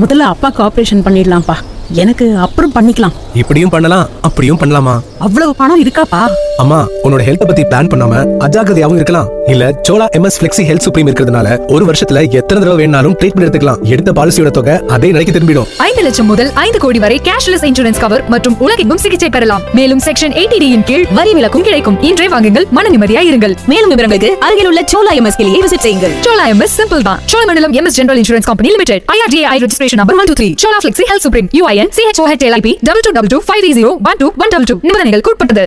முதல்ல அப்பாக்கு ஆபரேஷன் பண்ணிடலாம்ப்பா. எனக்கு அப்புறம் பண்ணிக்கலாம். இப்படியும் பண்ணலாம் அப்படியும் பண்ணலாமா? அவ்வளவு பணம் இருக்காப்பா? அம்மா உன்னோட ஹெல்த் பத்தி பிளான் பண்ணாம அஜாகிரதையாவும் இருக்கலாம். இல்ல Chola MS flexi health supreme இருக்கிறதுனால ஒரு வருஷத்துல எத்தனை தடவை வேணாலும் ட்ரீட்மெண்ட் எடுத்துக்கலாம். எடுத்த பாலிசியோட தொகை அதே நிலைக்கு திரும்பிடும். ஐந்து லட்சம் முதல் ஐந்து கோடி வரை கேஷ்லெஸ் இன்சூரன்ஸ் கவர் மற்றும் உலகெங்கும் சிகிச்சை பெறலாம். மேலும் செக்ஷன் எயிட்டி டியின் கீழ் வரி விலக்கும் கிடைக்கும். இன்றே வாங்குங்கள் மன நிம்மதியா இருங்கள். மேலும் விவரங்களுக்கு அருகில் உள்ள சோலா எம்எஸ் கிளியை விசிட் செய்யுங்கள். சோலா எம்எஸ் சிம்பிள் தான். Cholamandalam MS general insurance company limited IRDI registration number one two three Chola flexi health supreme UIN CHOHLIP double two double two five three zero one two one double two நிபந்தனைகள் உட்பட்டது.